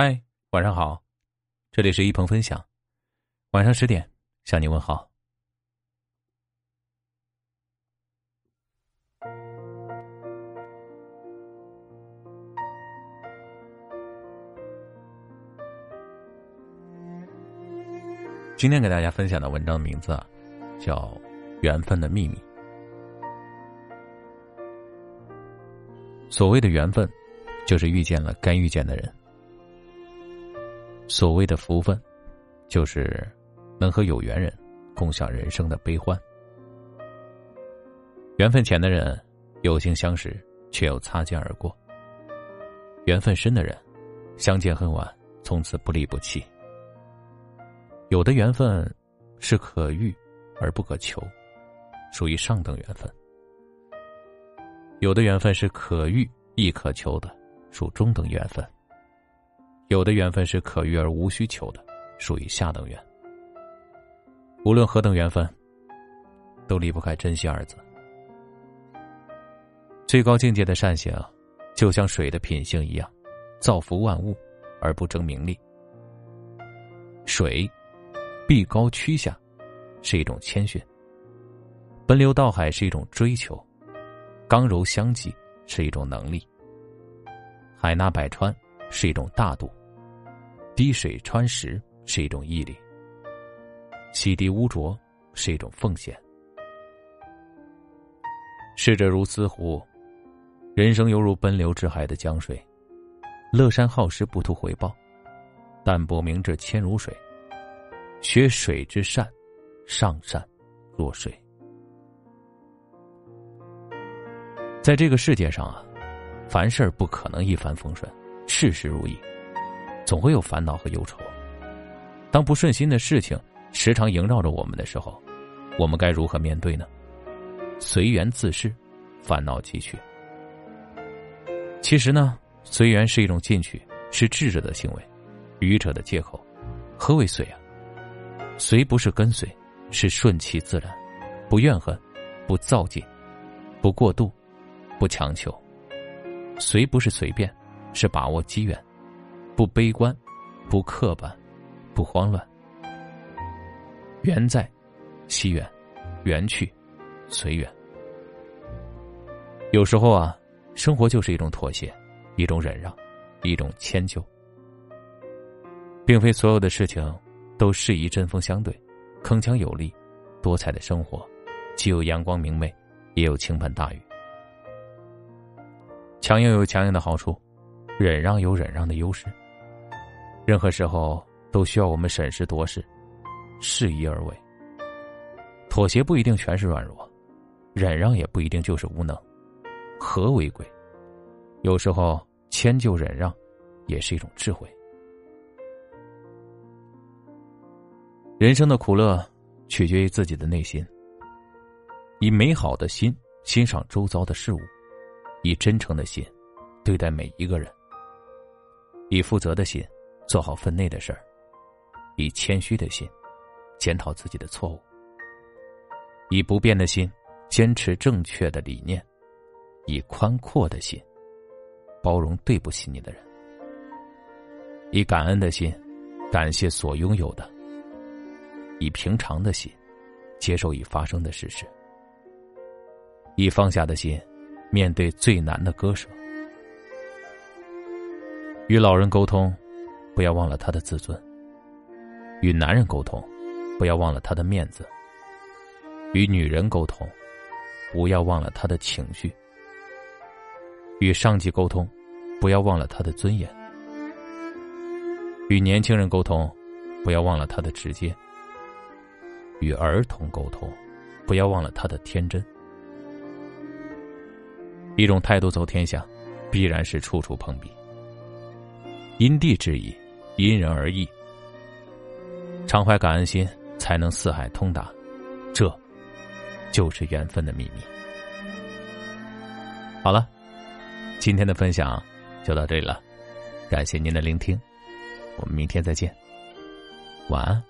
嗨，晚上好，这里是一鹏分享，晚上十点向你问好。今天给大家分享的文章名字，叫《缘分的秘密》。所谓的缘分，就是遇见了该遇见的人。所谓的福分，就是能和有缘人共享人生的悲欢。缘分浅的人，有幸相识，却又擦肩而过；缘分深的人，相见恨晚，从此不离不弃。有的缘分是可遇而不可求，属于上等缘分；有的缘分是可遇亦可求的，属中等缘分。有的缘分是可遇而无需求的，属于下等缘。无论何等缘分，都离不开珍惜二字。最高境界的善行，就像水的品性一样，造福万物而不争名利。水，碧高趋下，是一种谦逊；奔流到海是一种追求；刚柔相济是一种能力；海纳百川是一种大度。滴水穿石是一种毅力，洗涤污浊是一种奉献。逝者如斯湖，人生犹如奔流之海的江水，乐善好施不图回报，淡泊明志谦如水，学水之善，上善若水。在这个世界上啊，凡事不可能一帆风顺，事事如意。总会有烦恼和忧愁。当不顺心的事情时常萦绕着我们的时候，我们该如何面对呢？随缘自适，烦恼即去。其实呢，随缘是一种进取，是智者的行为，愚者的借口。何为随啊？随不是跟随，是顺其自然，不怨恨，不造进，不过度，不强求。随不是随便，是把握机缘。不悲观，不刻板，不慌乱。缘在，惜缘；缘去，随缘。有时候啊，生活就是一种妥协，一种忍让，一种迁就。并非所有的事情都适宜针锋相对、铿锵有力。多彩的生活，既有阳光明媚，也有倾盆大雨。强硬有强硬的好处，忍让有忍让的优势。任何时候都需要我们审时度势，适宜而为。妥协不一定全是软弱，忍让也不一定就是无能。和为贵，有时候迁就忍让，也是一种智慧。人生的苦乐，取决于自己的内心。以美好的心欣赏周遭的事物，以真诚的心对待每一个人，以负责的心。做好分内的事儿，以谦虚的心检讨自己的错误，以不变的心坚持正确的理念，以宽阔的心包容对不起你的人，以感恩的心感谢所拥有的，以平常的心接受已发生的事实，以放下的心面对最难的割舍，与老人沟通。不要忘了他的自尊。与男人沟通，不要忘了他的面子；与女人沟通，不要忘了他的情绪；与上级沟通，不要忘了他的尊严；与年轻人沟通，不要忘了他的直接；与儿童沟通，不要忘了他的天真。一种态度走天下，必然是处处碰壁。因地制宜。因人而异，常怀感恩心，才能四海通达，这，就是缘分的秘密。好了，今天的分享就到这里了，感谢您的聆听，我们明天再见，晚安。